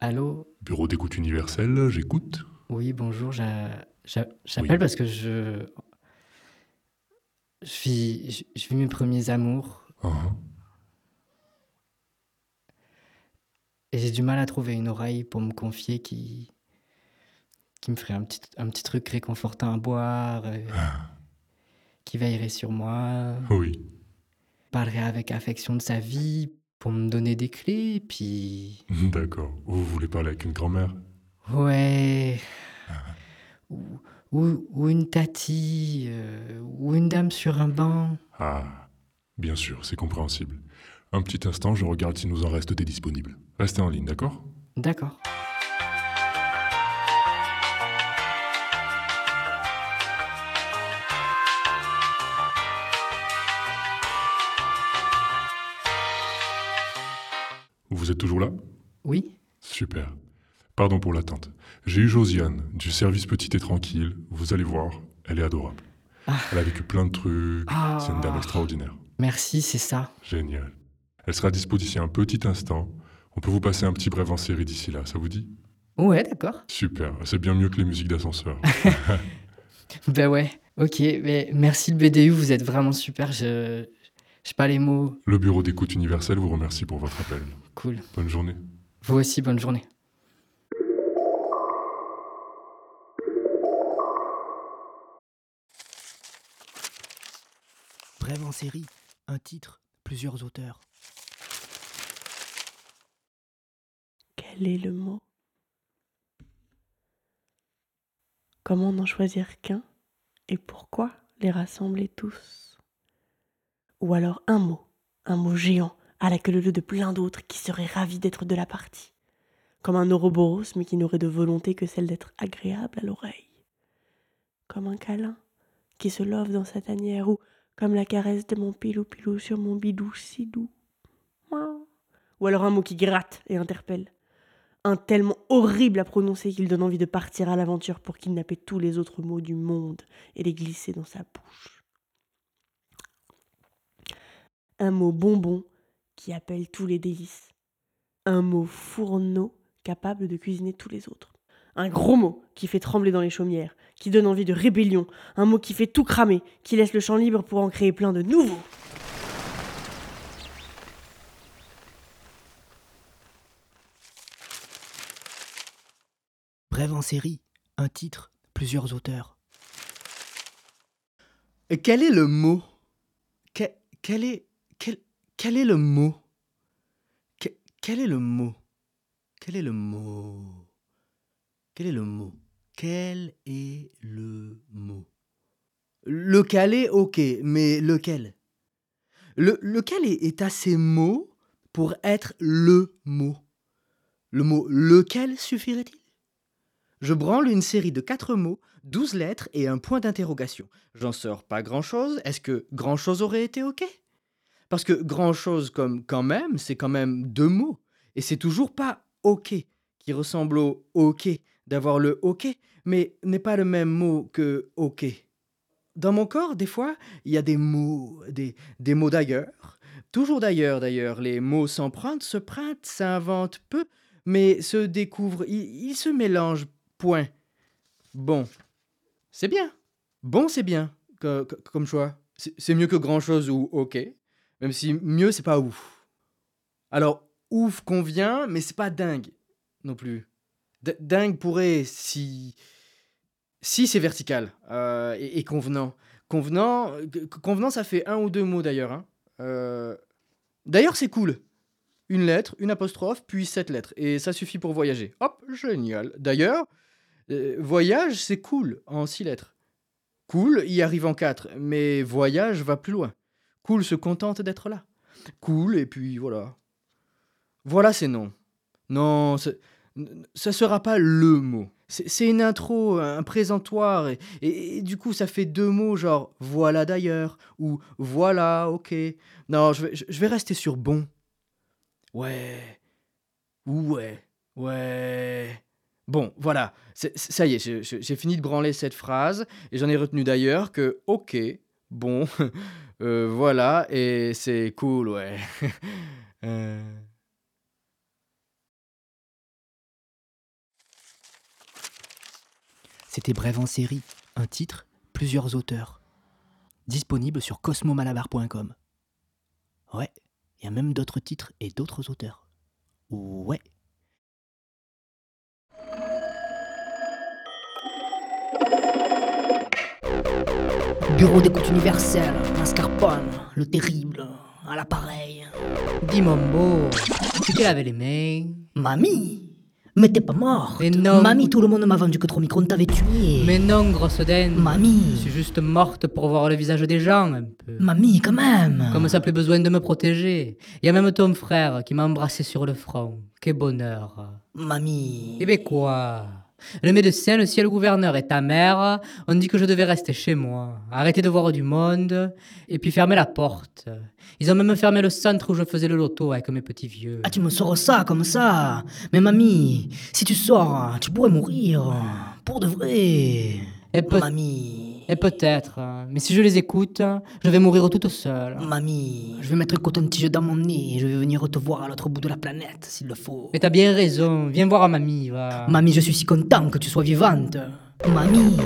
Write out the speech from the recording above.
Allô? Bureau d'écoute universelle, j'écoute. Oui, bonjour, Oui. j'appelle parce que je je vis je vis mes premiers amours hein. et j'ai du mal à trouver une oreille pour me confier qui qui me ferait un petit un petit truc réconfortant à boire, heu, Ah, qui veillerait sur moi, oui. Parlerait avec affection de sa vie pour me donner des clés, puis D'accord. Vous voulez parler avec une grand-mère? ouais, Ah, ou ou ou une tatie, heu, ou une dame sur un banc. ah, bien sûr, c'est compréhensible. Un petit instant, je regarde s'il nous en reste des disponibles. Restez en ligne, d'accord? D'accord. Vous êtes toujours là? Oui? Super. Pardon pour l'attente. J'ai eu Josiane, du service Petite et Tranquille. Vous allez voir, elle est adorable. Ah. Elle a vécu plein de trucs. C'est une dame Ah. extraordinaire. Merci, c'est ça. Génial. Elle sera dispo d'ici un petit instant. On peut vous passer un petit bref en série d'ici là, ça vous dit? Ouais, d'accord. Super, c'est bien mieux que les musiques d'ascenseur. Bah ouais, OK, mais merci le BDU, vous êtes vraiment super, je j'ai pas les mots. Le bureau d'écoute universel vous remercie pour votre appel. Cool. Bonne journée. Vous aussi, bonne journée. Brève en série, un titre, plusieurs auteurs. Quel est le mot? Comment n'en choisir qu'un? Et pourquoi les rassembler tous? Ou alors un mot, un mot géant, à la queue de plein d'autres qui seraient ravis d'être de la partie. Comme un Ouroboros, mais qui n'aurait de volonté que celle d'être agréable à l'oreille. Comme un câlin qui se love dans sa tanière, ou comme la caresse de mon pilou-pilou sur mon bidou si doux. Ou alors un mot qui gratte et interpelle un tellement horrible à prononcer qu'il donne envie de partir à l'aventure pour kidnapper tous les autres mots du monde et les glisser dans sa bouche. Un mot bonbon qui appelle tous les délices. Un mot fourneau capable de cuisiner tous les autres. Un gros mot qui fait trembler dans les chaumières, qui donne envie de rébellion. Un mot qui fait tout cramer, qui laisse le champ libre pour en créer plein de nouveaux. Brève en série, un titre, plusieurs auteurs. Quel est le mot? Que- quel, est, quel, quel est le mot? Que- Quel est le mot? Quel est le mot? Quel est le mot? Quel est le mot? Le calé, ok, mais lequel? Le, Lequel est, assez mot pour être le mot? Le mot lequel suffirait-il? Je branle une série de quatre mots, douze lettres et un point d'interrogation. J'en sors pas grand-chose. Est-ce que grand-chose aurait été OK? Parce que grand-chose comme quand même, c'est quand même deux mots. Et c'est toujours pas OK qui ressemble au OK d'avoir le OK, mais n'est pas le même mot que OK. Dans mon corps, des fois, il y a des mots, des, des mots d'ailleurs. Toujours d'ailleurs, d'ailleurs. Les mots s'empruntent, se prêtent, s'inventent peu, mais se découvrent, ils, se mélangent Point. Bon. C'est bien. Bon, c'est bien co- co- comme choix. C'est c'est mieux que grand-chose ou OK. Même si mieux, c'est pas ouf. Alors, ouf convient, mais c'est pas dingue non plus. Dingue pourrait si. Si c'est vertical euh, et, convenant. Convenant, convenant, ça fait un ou deux mots d'ailleurs. hein. Euh, D'ailleurs, c'est cool. Une lettre, une apostrophe, puis sept lettres. Et ça suffit pour voyager. Hop, génial. D'ailleurs, euh, voyage, c'est cool en six lettres. Cool y arrive en quatre, mais voyage va plus loin. Cool se contente d'être là. Cool, et puis voilà. Voilà, c'est non. Non, ça sera pas le mot. C'est une intro, un présentoir, et, et- du coup, ça fait deux mots, genre voilà d'ailleurs, ou voilà, ok. Non, je vais, je vais rester sur bon. Ouais. Ouais. Ouais. Bon, voilà. Ça y est, j'ai fini de branler cette phrase et j'en ai retenu d'ailleurs que OK, Bon, euh, voilà, et c'est cool, ouais. Euh, C'était Brève en série, un titre, plusieurs auteurs. Disponible sur cosmomalabar.com. Ouais, il y a même d'autres titres et d'autres auteurs. Ouais. Bureau d'écoute universelle, Mascarpone, le terrible, à l'appareil. Dis mon beau, tu t'es lavé les mains Mamie Mais t'es pas mort Mais non. Mamie, tout le monde m'a vendu que trop micro t'avait tué Mais non, grosse dinde. Je Mamie suis juste morte pour voir le visage des gens, un peu. Mamie, quand même Comme ça, plus besoin de me protéger. Il y a même ton frère qui m'a embrassé sur le front. Quel bonheur. Mamie Eh ben quoi? Le médecin, le ciel gouverneur et ta mère ont dit que je devais rester chez moi, arrêter de voir du monde, et puis fermer la porte. Ils ont même fermé le centre où je faisais le loto avec mes petits vieux. Ah, tu me sors ça comme ça Mais mamie, si tu sors, tu pourrais mourir. Pour de vrai Et, peut- Mamie et peut-être, mais si je les écoute, je vais mourir toute seule. Mamie, je vais mettre un coton-tige dans mon nez et je vais venir te voir à l'autre bout de la planète, s'il le faut. Mais t'as bien raison, viens voir à mamie, va. Mamie, je suis si content que tu sois vivante. Mamie,